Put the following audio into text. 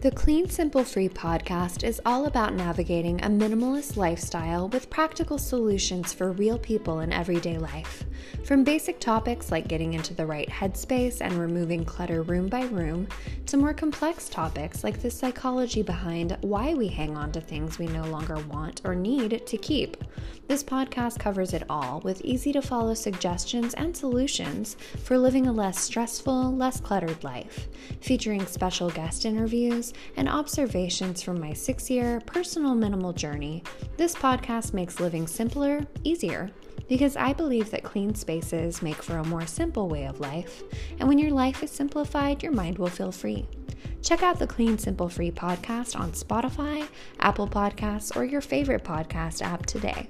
The Clean Simple Free podcast is all about navigating a minimalist lifestyle with practical solutions for real people in everyday life. From basic topics like getting into the right headspace and removing clutter room by room, to more complex topics like the psychology behind why we hang on to things we no longer want or need to keep. This podcast covers it all with easy to follow suggestions and solutions for living a less stressful, less cluttered life, featuring special guest interviews and observations from my six year personal minimal journey, this podcast makes living simpler, easier, because I believe that clean spaces make for a more simple way of life, and when your life is simplified, your mind will feel free. Check out the Clean Simple Free podcast on Spotify, Apple Podcasts, or your favorite podcast app today.